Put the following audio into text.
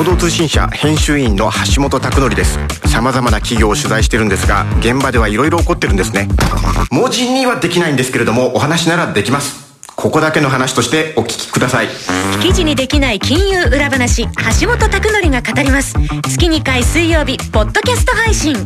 共同通信社編集員の橋本拓則です。様々な企業を取材してるんですが現場ではいろいろ起こってるんですね。文字にはできないんですけれどもお話ならできます。ここだけの話としてお聞きください。記事にできない金融裏話橋本拓則が語ります。月2回水曜日ポッドキャスト配信。